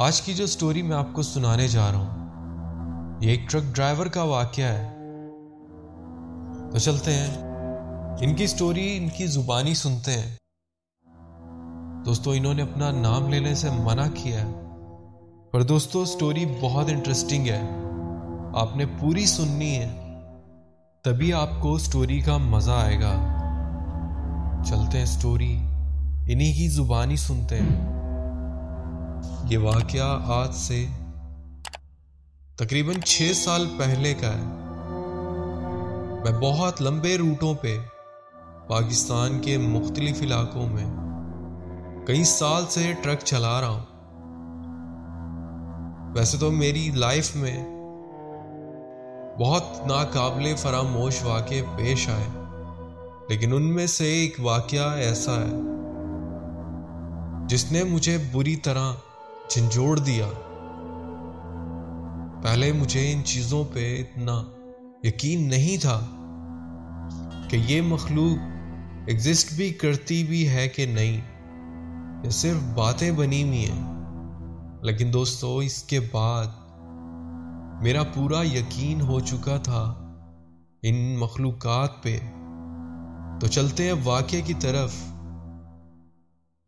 آج کی جو سٹوری میں آپ کو سنانے جا رہا ہوں، یہ ایک ٹرک ڈرائیور کا واقعہ ہے۔ تو چلتے ہیں۔ ان کی سٹوری ان کی زبانی سنتے ہیں۔ دوستو، انہوں نے اپنا نام لینے سے منع کیا ہے۔ پر دوستو سٹوری بہت انٹرسٹنگ ہے۔ آپ نے پوری سننی ہے۔ تبھی آپ کو سٹوری کا مزہ آئے گا۔ چلتے ہیں سٹوری انہی کی زبانی سنتے ہیں۔ یہ واقعہ آج سے تقریباً چھ سال پہلے کا ہے۔ میں بہت لمبے روٹوں پہ پاکستان کے مختلف علاقوں میں کئی سال سے ٹرک چلا رہا ہوں۔ ویسے تو میری لائف میں بہت ناقابل فراموش واقع پیش آئے، لیکن ان میں سے ایک واقعہ ایسا ہے جس نے مجھے بری طرح جھنجھوڑ دیا۔ پہلے مجھے ان چیزوں پہ اتنا یقین نہیں تھا کہ یہ مخلوق ایگزسٹ بھی کرتی بھی ہے کہ نہیں، یہ صرف باتیں بنی ہوئی ہیں۔ لیکن دوستو، اس کے بعد میرا پورا یقین ہو چکا تھا ان مخلوقات پہ۔ تو چلتے ہیں واقعے کی طرف۔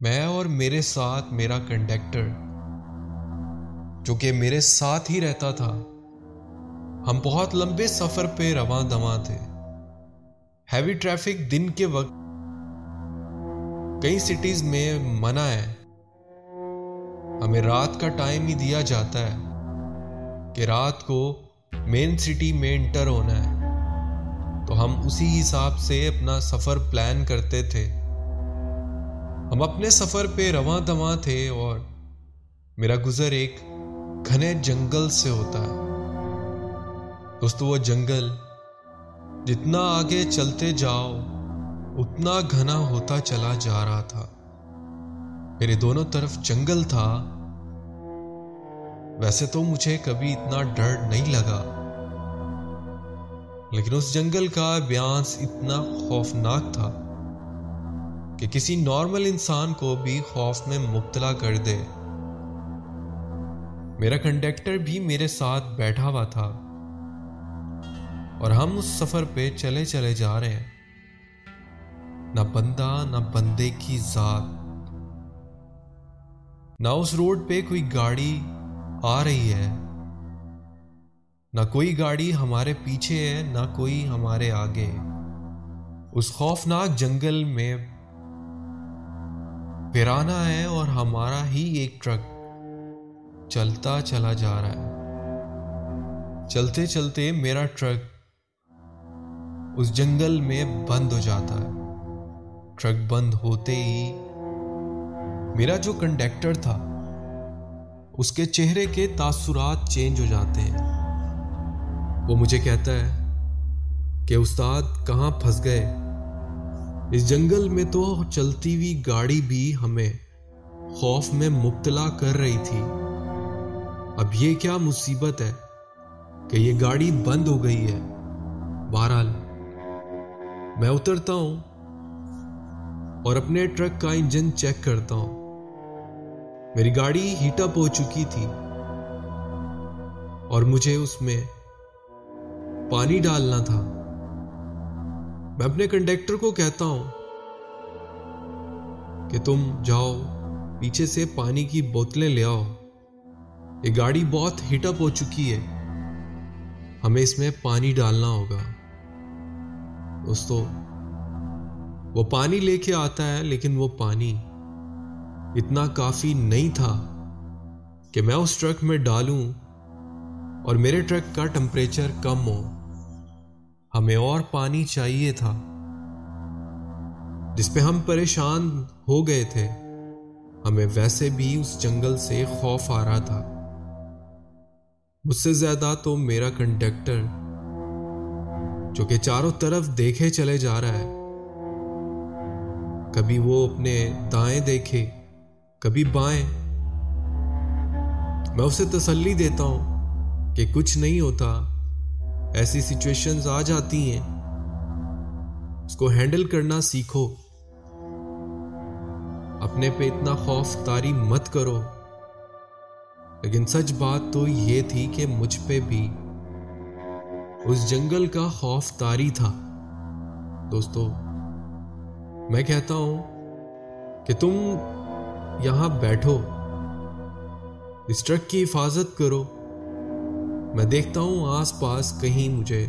میں اور میرے ساتھ میرا کنڈکٹر جو کہ میرے ساتھ ہی رہتا تھا۔ ہم بہت لمبے سفر پہ رواں دواں تھے۔ ہیوی ٹریفک دن کے وقت کئی سٹیز میں منع ہے۔ ہمیں رات کا ٹائم ہی دیا جاتا ہے کہ رات کو مین سٹی میں انٹر ہونا ہے۔ تو ہم اسی حساب سے اپنا سفر پلان کرتے تھے۔ ہم اپنے سفر پہ رواں دواں تھے اور میرا گزر ایک گھنے جنگل سے ہوتا ہے۔ دوستو، وہ جنگل جتنا آگے چلتے جاؤ، اتنا گھنا ہوتا چلا جا رہا تھا۔ میرے دونوں طرف جنگل تھا۔ ویسے تو مجھے کبھی اتنا ڈر نہیں لگا۔ لیکن اس جنگل کا بیانس اتنا خوفناک تھا کہ کسی نارمل انسان کو بھی خوف میں مبتلا کر دے۔ میرا کنڈکٹر بھی میرے ساتھ بیٹھا ہوا تھا۔ اور ہم اس سفر پہ چلے چلے جا رہے ہیں۔ نہ بندہ، نہ بندے کی ذات۔ نہ اس روڈ پہ کوئی گاڑی آ رہی ہے۔ نہ کوئی گاڑی ہمارے پیچھے ہے، نہ کوئی ہمارے آگے۔ اس خوفناک جنگل میں پیرانا ہے اور ہمارا ہی ایک ٹرک۔ چلتا چلا جا رہا ہے۔ چلتے چلتے میرا ٹرک اس جنگل میں بند ہو جاتا ہے۔ ٹرک بند ہوتے ہی میرا جو کنڈکٹر تھا، اس کے چہرے کے تاثرات چینج ہو جاتے ہیں۔ وہ مجھے کہتا ہے کہ استاد، کہاں پھنس گئے؟ اس جنگل میں تو چلتی ہوئی گاڑی بھی ہمیں خوف میں مبتلا کر رہی تھی۔ اب یہ کیا مصیبت ہے کہ یہ گاڑی بند ہو گئی ہے؟ بہرحال، میں اترتا ہوں اور اپنے ٹرک کا انجن چیک کرتا ہوں۔ میری گاڑی ہیٹ اپ ہو چکی تھی اور مجھے اس میں پانی ڈالنا تھا۔ میں اپنے کنڈکٹر کو کہتا ہوں کہ تم جاؤ، پیچھے سے پانی کی بوتلیں لے آؤ۔ یہ گاڑی بہت ہیٹ اپ ہو چکی ہے۔ ہمیں اس میں پانی ڈالنا ہوگا۔ دوستو، وہ پانی لے کے آتا ہے، لیکن وہ پانی اتنا کافی نہیں تھا کہ میں اس ٹرک میں ڈالوں اور میرے ٹرک کا ٹمپریچر کم ہو۔ ہمیں اور پانی چاہیے تھا۔ جس پہ ہم پریشان ہو گئے تھے، ہمیں ویسے بھی اس جنگل سے خوف آ رہا تھا۔ مجھ سے زیادہ تو میرا کنڈکٹر جو کہ چاروں طرف دیکھے چلے جا رہا ہے۔ کبھی وہ اپنے دائیں دیکھے، کبھی بائیں۔ میں اسے تسلی دیتا ہوں کہ کچھ نہیں ہوتا۔ ایسی سچویشنز آ جاتی ہیں۔ اس کو ہینڈل کرنا سیکھو۔ اپنے پہ اتنا خوف تاری مت کرو۔ لیکن سچ بات تو یہ تھی کہ مجھ پہ بھی اس جنگل کا خوف تاری تھا۔ دوستو، میں کہتا ہوں کہ تم یہاں بیٹھو، اس ٹرک کی حفاظت کرو۔ میں دیکھتا ہوں آس پاس کہیں مجھے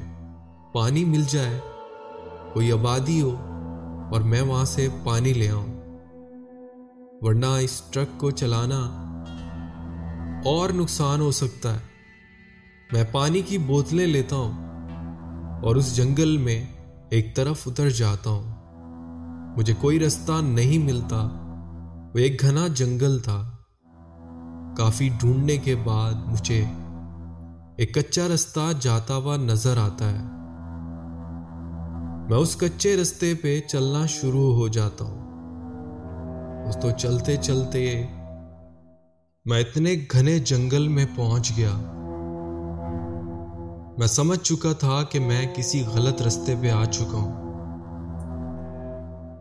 پانی مل جائے، کوئی آبادی ہو اور میں وہاں سے پانی لے آؤں۔ ورنہ اس ٹرک کو چلانا اور نقصان ہو سکتا ہے۔ میں پانی کی بوتلیں لیتا ہوں اور اس جنگل میں ایک طرف اتر جاتا ہوں۔ مجھے کوئی رستہ نہیں ملتا۔ وہ ایک گھنا جنگل تھا۔ کافی ڈھونڈنے کے بعد مجھے ایک کچا رستہ جاتا ہوا نظر آتا ہے۔ میں اس کچے رستے پہ چلنا شروع ہو جاتا ہوں۔ اس تو چلتے چلتے میں اتنے گھنے جنگل میں پہنچ گیا۔ میں سمجھ چکا تھا کہ میں کسی غلط رستے پہ آ چکا ہوں۔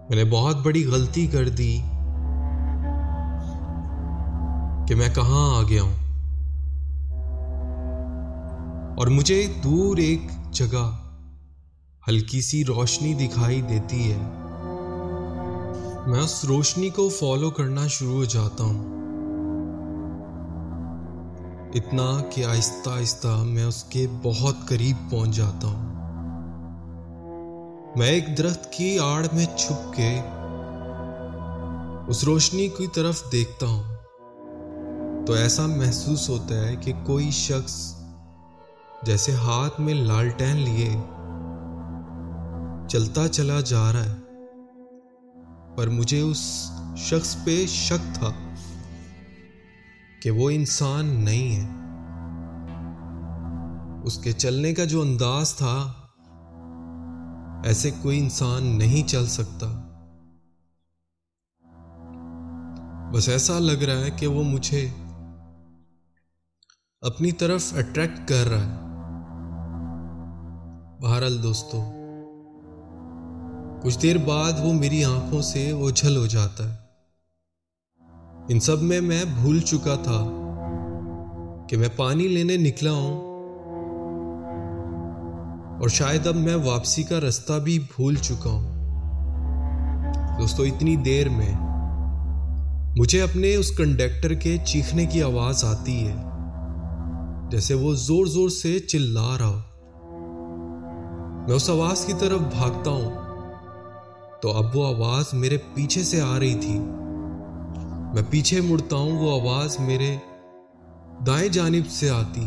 میں نے بہت بڑی غلطی کر دی کہ میں کہاں آ گیا ہوں۔ اور مجھے دور ایک جگہ ہلکی سی روشنی دکھائی دیتی ہے۔ میں اس روشنی کو فالو کرنا شروع ہو جاتا ہوں۔ اتنا کہ آہستہ آہستہ میں اس کے بہت قریب پہنچ جاتا ہوں۔ میں ایک درخت کی آڑ میں چھپ کے اس روشنی کی طرف دیکھتا ہوں۔ تو ایسا محسوس ہوتا ہے کہ کوئی شخص جیسے ہاتھ میں لالٹین لیے چلتا چلا جا رہا ہے۔ پر مجھے اس شخص پہ شک تھا۔ کہ وہ انسان نہیں ہے۔ اس کے چلنے کا جو انداز تھا، ایسے کوئی انسان نہیں چل سکتا۔ بس ایسا لگ رہا ہے کہ وہ مجھے اپنی طرف اٹریکٹ کر رہا ہے۔ بہرحال دوستو، کچھ دیر بعد وہ میری آنکھوں سے اوجھل ہو جاتا ہے۔ ان سب میں میں بھول چکا تھا کہ میں پانی لینے نکلا ہوں اور شاید اب میں واپسی کا رستہ بھی بھول چکا ہوں۔ دوستو، اتنی دیر میں مجھے اپنے اس کنڈکٹر کے چیخنے کی آواز آتی ہے، جیسے وہ زور زور سے چلا رہا ہو۔ میں اس آواز کی طرف بھاگتا ہوں تو اب وہ آواز میرے پیچھے سے آ رہی تھی۔ میں پیچھے مڑتا ہوں، وہ آواز میرے دائیں جانب سے آتی،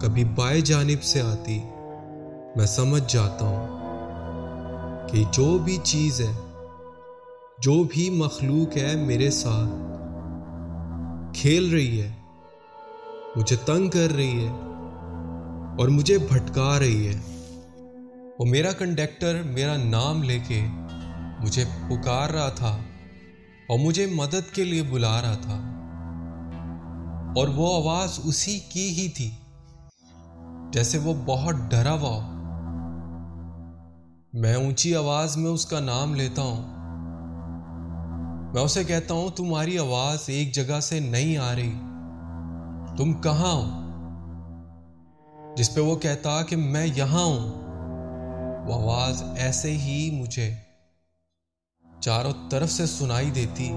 کبھی بائیں جانب سے آتی۔ میں سمجھ جاتا ہوں کہ جو بھی چیز ہے، جو بھی مخلوق ہے میرے ساتھ کھیل رہی ہے، مجھے تنگ کر رہی ہے اور مجھے بھٹکا رہی ہے۔ وہ میرا کنڈکٹر میرا نام لے کے مجھے پکار رہا تھا۔ اور مجھے مدد کے لیے بلا رہا تھا۔ اور وہ آواز اسی کی ہی تھی جیسے وہ بہت ڈرا ہوا ہو۔ میں اونچی آواز میں اس کا نام لیتا ہوں۔ میں اسے کہتا ہوں، تمہاری آواز ایک جگہ سے نہیں آ رہی۔ تم کہاں ہو؟ جس پہ وہ کہتا کہ میں یہاں ہوں۔ وہ آواز ایسے ہی مجھے چاروں طرف سے سنائی دیتی،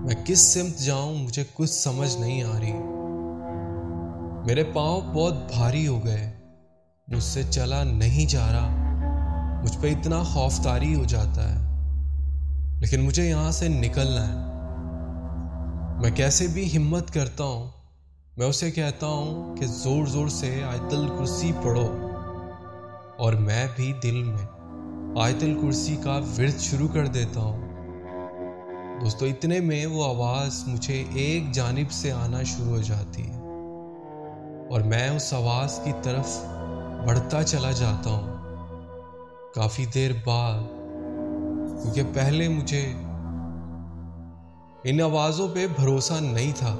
میں کس سمت جاؤں مجھے کچھ سمجھ نہیں آ رہی۔ میرے پاؤں بہت بھاری ہو گئے، مجھ سے چلا نہیں جا رہا۔ مجھ پہ اتنا خوفداری ہو جاتا ہے، لیکن مجھے یہاں سے نکلنا ہے۔ میں کیسے بھی ہمت کرتا ہوں، میں اسے کہتا ہوں کہ زور زور سے آیت الکرسی پڑھو اور میں بھی دل میں آیت الکرسی کا ورد شروع کر دیتا ہوں۔ دوستو، اتنے میں وہ آواز مجھے ایک جانب سے آنا شروع ہو جاتی ہے اور میں اس آواز کی طرف بڑھتا چلا جاتا ہوں۔ کافی دیر بعد، کیونکہ پہلے مجھے ان آوازوں پہ بھروسہ نہیں تھا،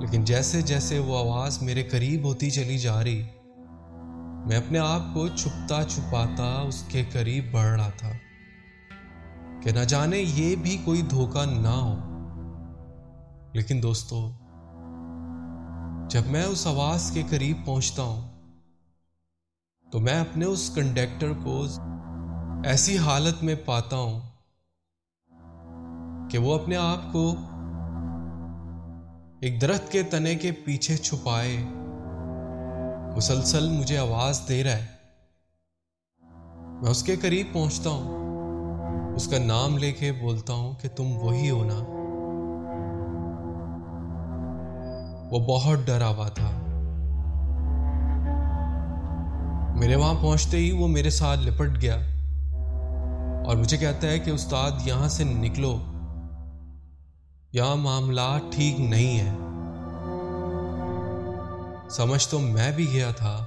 لیکن جیسے جیسے وہ آواز میرے قریب ہوتی چلی جا رہی میں اپنے آپ کو چھپتا چھپاتا اس کے قریب بڑھ رہا تھا کہ نہ جانے یہ بھی کوئی دھوکہ نہ ہو۔ لیکن دوستو، جب میں اس آواز کے قریب پہنچتا ہوں تو میں اپنے اس کنڈکٹر کو ایسی حالت میں پاتا ہوں کہ وہ اپنے آپ کو ایک درخت کے تنے کے پیچھے چھپائے۔ مسلسل مجھے آواز دے رہا ہے۔ میں اس کے قریب پہنچتا ہوں۔ اس کا نام لے کے بولتا ہوں کہ تم وہی ہو نا۔ وہ بہت ڈرا ہوا تھا۔ میرے وہاں پہنچتے ہی وہ میرے ساتھ لپٹ گیا۔ اور مجھے کہتا ہے کہ استاد یہاں سے نکلو۔ یہاں معاملات ٹھیک نہیں ہے۔ سمجھ تو میں بھی گیا تھا،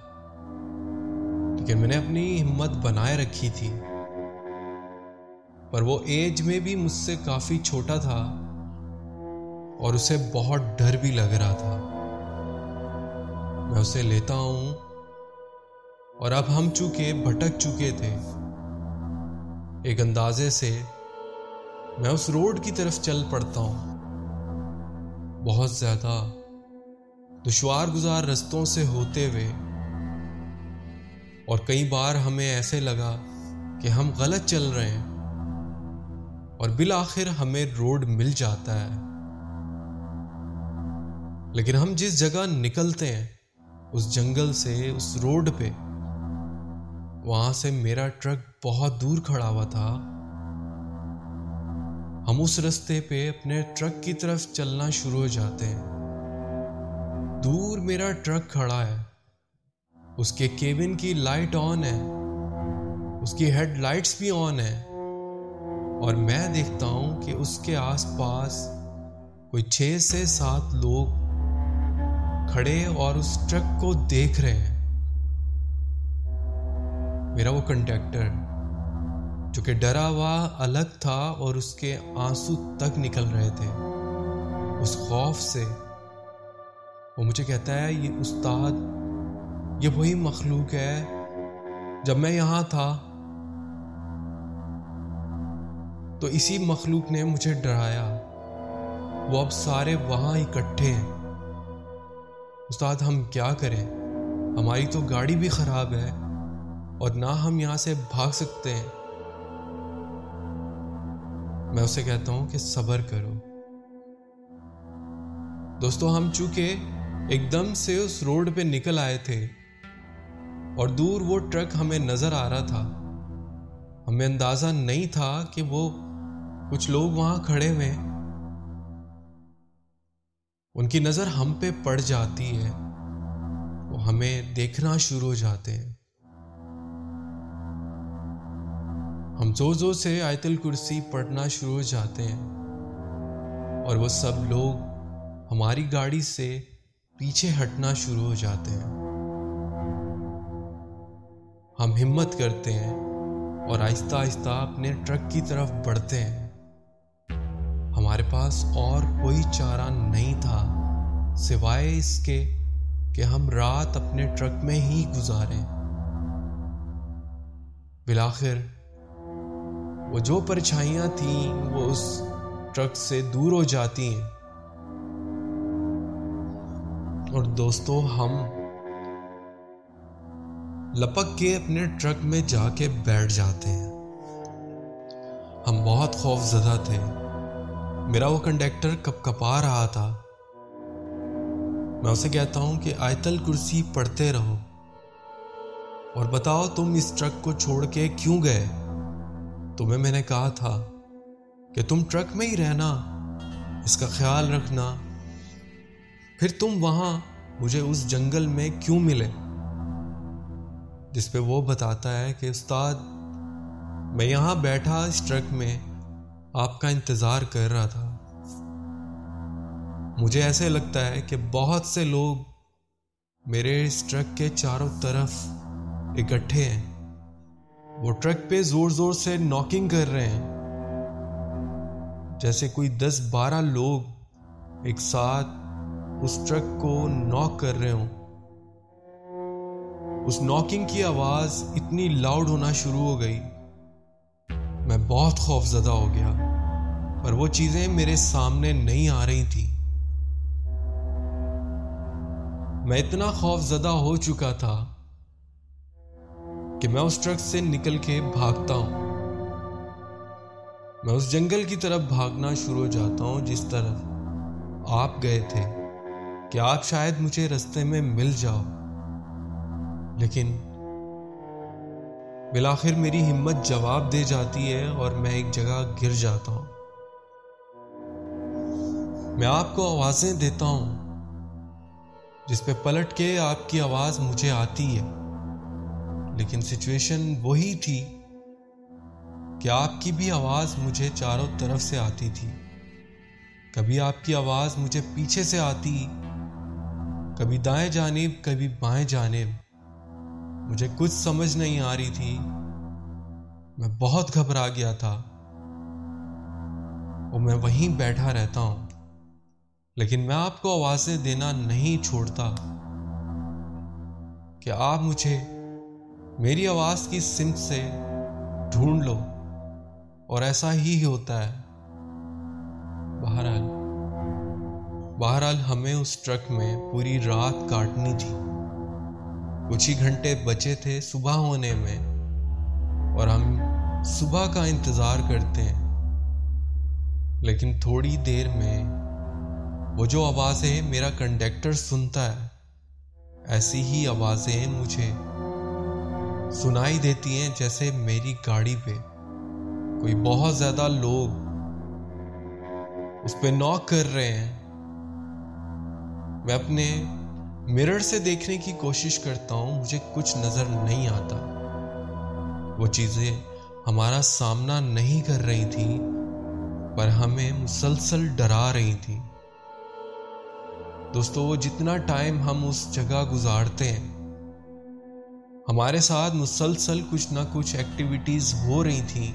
لیکن میں نے اپنی ہمت بنائے رکھی تھی۔ پر وہ ایج میں بھی مجھ سے کافی چھوٹا تھا اور اسے بہت ڈر بھی لگ رہا تھا۔ میں اسے لیتا ہوں اور اب ہم چونکہ بھٹک چکے تھے۔ ایک اندازے سے میں اس روڈ کی طرف چل پڑتا ہوں۔ بہت زیادہ دشوار گزار رستوں سے ہوتے ہوئے، اور کئی بار ہمیں ایسے لگا کہ ہم غلط چل رہے ہیں، اور بالآخر ہمیں روڈ مل جاتا ہے۔ لیکن ہم جس جگہ نکلتے ہیں، اس جنگل سے، اس روڈ پہ، وہاں سے میرا ٹرک بہت دور کھڑا ہوا تھا۔ ہم اس رستے پہ اپنے ٹرک کی طرف چلنا شروع ہو جاتے ہیں۔ دور میرا ٹرک کھڑا ہے۔ اس کے کیبن کی لائٹ آن ہے۔ اس کی ہیڈ لائٹس بھی آن ہے اور میں دیکھتا ہوں کہ اس کے آس پاس کوئی چھ سے سات لوگ کھڑے اور اس ٹرک کو دیکھ رہے ہیں۔ میرا وہ کنڈکٹر جو کہ ڈرا ہوا الگ تھا اور اس کے آنسو تک نکل رہے تھے۔ اس خوف سے وہ مجھے کہتا ہے، یہ استاد، یہ وہی مخلوق ہے جب میں یہاں تھا۔ تو اسی مخلوق نے مجھے ڈرایا۔ وہ اب سارے وہاں اکٹھے ہیں۔ استاد، ہم کیا کریں؟ ہماری تو گاڑی بھی خراب ہے اور نہ ہم یہاں سے بھاگ سکتے ہیں۔ میں اسے کہتا ہوں کہ صبر کرو۔ دوستو، ہم چونکہ ایک دم سے اس روڈ پہ نکل آئے تھے اور دور وہ ٹرک ہمیں نظر آ رہا تھا۔ ہمیں اندازہ نہیں تھا کہ وہ کچھ لوگ وہاں کھڑے ہوئے ان کی نظر ہم پہ پڑ جاتی ہے۔ وہ ہمیں دیکھنا شروع ہو جاتے ہیں۔ ہم زور زور سے آیت الکرسی پڑھنا شروع ہو جاتے ہیں اور وہ سب لوگ ہماری گاڑی سے پیچھے ہٹنا شروع ہو جاتے ہیں۔ ہم ہمت کرتے ہیں اور آہستہ آہستہ اپنے ٹرک کی طرف بڑھتے ہیں۔ ہمارے پاس اور کوئی چارہ نہیں تھا سوائے اس کے کہ ہم رات اپنے ٹرک میں ہی گزاریں۔ بلاخر وہ جو پرچھائیاں تھیں وہ اس ٹرک سے دور ہو جاتی ہیں۔ اور دوستو، ہم لپک کے اپنے ٹرک میں جا کے بیٹھ جاتے ہیں۔ ہم بہت خوف زدہ تھے۔ میرا وہ کنڈکٹر کپ کپا رہا تھا۔ میں اسے کہتا ہوں کہ آیتل کرسی پڑھتے رہو۔ اور بتاؤ، تم اس ٹرک کو چھوڑ کے کیوں گئے؟ تمہیں میں نے کہا تھا کہ تم ٹرک میں ہی رہنا، اس کا خیال رکھنا۔ پھر تم وہاں مجھے اس جنگل میں کیوں ملے؟ جس پہ وہ بتاتا ہے کہ استاد، میں یہاں بیٹھا اس ٹرک میں آپ کا انتظار کر رہا تھا۔ مجھے ایسے لگتا ہے کہ بہت سے لوگ میرے اس ٹرک کے چاروں طرف اکٹھے ہیں۔ وہ ٹرک پہ زور زور سے ناکنگ کر رہے ہیں۔ جیسے کوئی دس بارہ لوگ ایک ساتھ اس ٹرک کو ناک کر رہے ہوں۔ اس ناکنگ کی آواز اتنی لاؤڈ ہونا شروع ہو گئی۔ میں بہت خوف زدہ ہو گیا، پر وہ چیزیں میرے سامنے نہیں آ رہی تھیں۔ میں اتنا خوف زدہ ہو چکا تھا کہ میں اس ٹرک سے نکل کے بھاگتا ہوں۔ میں اس جنگل کی طرف بھاگنا شروع ہو جاتا ہوں جس طرف آپ گئے تھے۔ کہ آپ شاید مجھے رستے میں مل جاؤ؟ لیکن بلاخر میری ہمت جواب دے جاتی ہے اور میں ایک جگہ گر جاتا ہوں۔ میں آپ کو آوازیں دیتا ہوں، جس پہ پلٹ کے آپ کی آواز مجھے آتی ہے۔ لیکن سچویشن وہی تھی کہ آپ کی بھی آواز مجھے چاروں طرف سے آتی تھی۔ کبھی آپ کی آواز مجھے پیچھے سے آتی کبھی دائیں جانب، کبھی بائیں جانب۔ مجھے کچھ سمجھ نہیں آ رہی تھی۔ میں بہت گھبرا گیا تھا۔ اور میں وہیں بیٹھا رہتا ہوں۔ لیکن میں آپ کو آوازیں دینا نہیں چھوڑتا۔ کہ آپ مجھے میری آواز کی سمت سے ڈھونڈ لو؟ اور ایسا ہی ہوتا ہے۔ بہرحال۔ بہرحال ہمیں اس ٹرک میں پوری رات کاٹنی تھی۔ کچھ ہی گھنٹے بچے تھے صبح ہونے میں اور ہم صبح کا انتظار کرتے ہیں۔ لیکن تھوڑی دیر میں وہ جو آوازیں میرا کنڈکٹر سنتا ہے، ایسی ہی آوازیں مجھے سنائی دیتی ہیں جیسے میری گاڑی پہ کوئی بہت زیادہ لوگ اس پہ نوک کر رہے ہیں۔ میں اپنے مرر سے دیکھنے کی کوشش کرتا ہوں، مجھے کچھ نظر نہیں آتا۔ وہ چیزیں ہمارا سامنا نہیں کر رہی تھیں، پر ہمیں مسلسل ڈرا رہی تھیں۔ دوستو، وہ جتنا ٹائم ہم اس جگہ گزارتے ہیں، ہمارے ساتھ مسلسل کچھ نہ کچھ ایکٹیویٹیز ہو رہی تھیں۔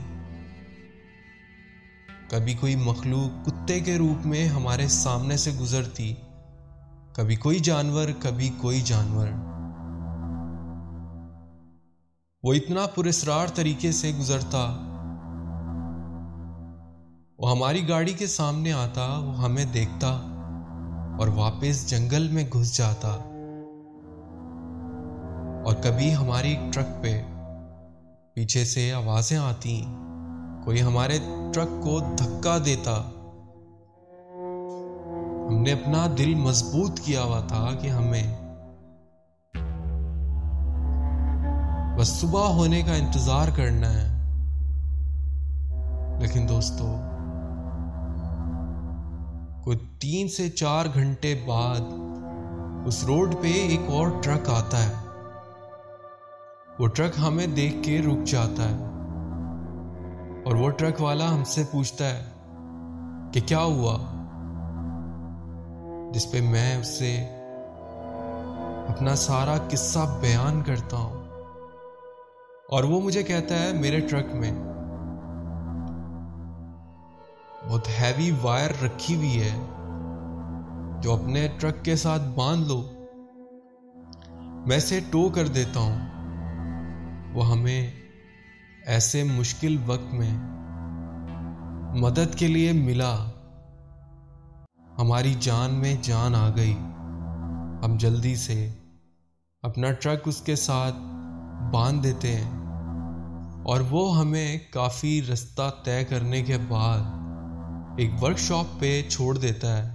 کبھی کوئی مخلوق کتے کے روپ میں ہمارے سامنے سے گزرتی کبھی کوئی جانور، کبھی کوئی جانور۔ وہ اتنا پرسرار طریقے سے گزرتا، وہ ہماری گاڑی کے سامنے آتا، وہ ہمیں دیکھتا اور واپس جنگل میں گھس جاتا۔ اور کبھی ہماری ٹرک پہ پیچھے سے آوازیں آتی کوئی ہمارے ٹرک کو دھکا دیتا۔ ہم نے اپنا دل مضبوط کیا ہوا تھا کہ ہمیں بس صبح ہونے کا انتظار کرنا ہے۔ لیکن دوستو، کوئی تین سے چار گھنٹے بعد اس روڈ پہ ایک اور ٹرک آتا ہے۔ وہ ٹرک ہمیں دیکھ کے رک جاتا ہے۔ اور وہ ٹرک والا ہم سے پوچھتا ہے کہ کیا ہوا؟ جس پہ میں اس سے اپنا سارا قصہ بیان کرتا ہوں۔ اور وہ مجھے کہتا ہے میرے ٹرک میں، بہت ہیوی وائر رکھی ہوئی ہے، جو اپنے ٹرک کے ساتھ باندھ لو۔ میں اسے ٹو کر دیتا ہوں۔ وہ ہمیں ایسے مشکل وقت میں مدد کے لیے ملا۔ ہماری جان میں جان آ گئی۔ ہم جلدی سے اپنا ٹرک اس کے ساتھ باندھ دیتے ہیں اور وہ ہمیں کافی رستہ طے کرنے کے بعد ایک ورک شاپ پہ چھوڑ دیتا ہے۔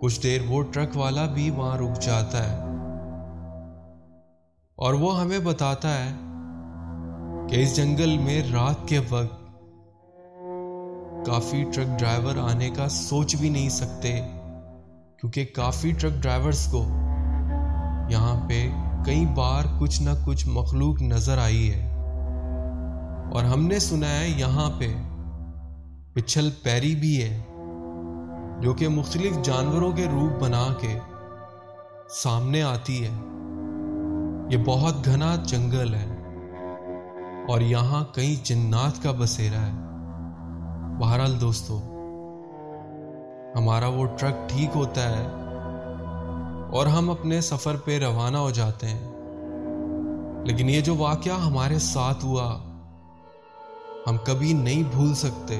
کچھ دیر وہ ٹرک والا بھی وہاں رک جاتا ہے اور وہ ہمیں بتاتا ہے کہ اس جنگل میں رات کے وقت کافی ٹرک ڈرائیور آنے کا سوچ بھی نہیں سکتے، کیونکہ کافی ٹرک ڈرائیورز کو یہاں پہ کئی بار کچھ نہ کچھ مخلوق نظر آئی ہے۔ اور ہم نے سنا ہے یہاں پہ پچھل پیری بھی ہے، جو کہ مختلف جانوروں کے روپ بنا کے سامنے آتی ہے۔ یہ بہت گھنا جنگل ہے اور یہاں کئی جنات کا بسیرا ہے۔ بہرحال دوستو، ہمارا وہ ٹرک ٹھیک ہوتا ہے اور ہم اپنے سفر پہ روانہ ہو جاتے ہیں۔ لیکن یہ جو واقعہ ہمارے ساتھ ہوا، ہم کبھی نہیں بھول سکتے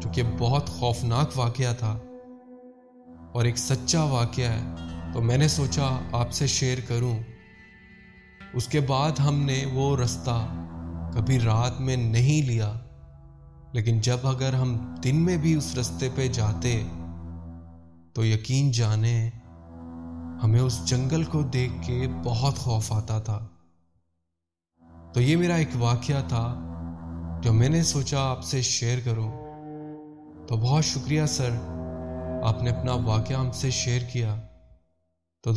جو کہ بہت خوفناک واقعہ تھا۔ اور ایک سچا واقعہ ہے، تو میں نے سوچا آپ سے شیئر کروں۔ اس کے بعد ہم نے وہ رستہ کبھی رات میں نہیں لیا۔ لیکن جب اگر ہم دن میں بھی اس رستے پہ جاتے تو یقین جانے ہمیں اس جنگل کو دیکھ کے بہت خوف آتا تھا۔ تو یہ میرا ایک واقعہ تھا جو میں نے سوچا آپ سے شیئر کروں۔ تو بہت شکریہ سر، آپ نے اپنا واقعہ ہم سے شیئر کیا۔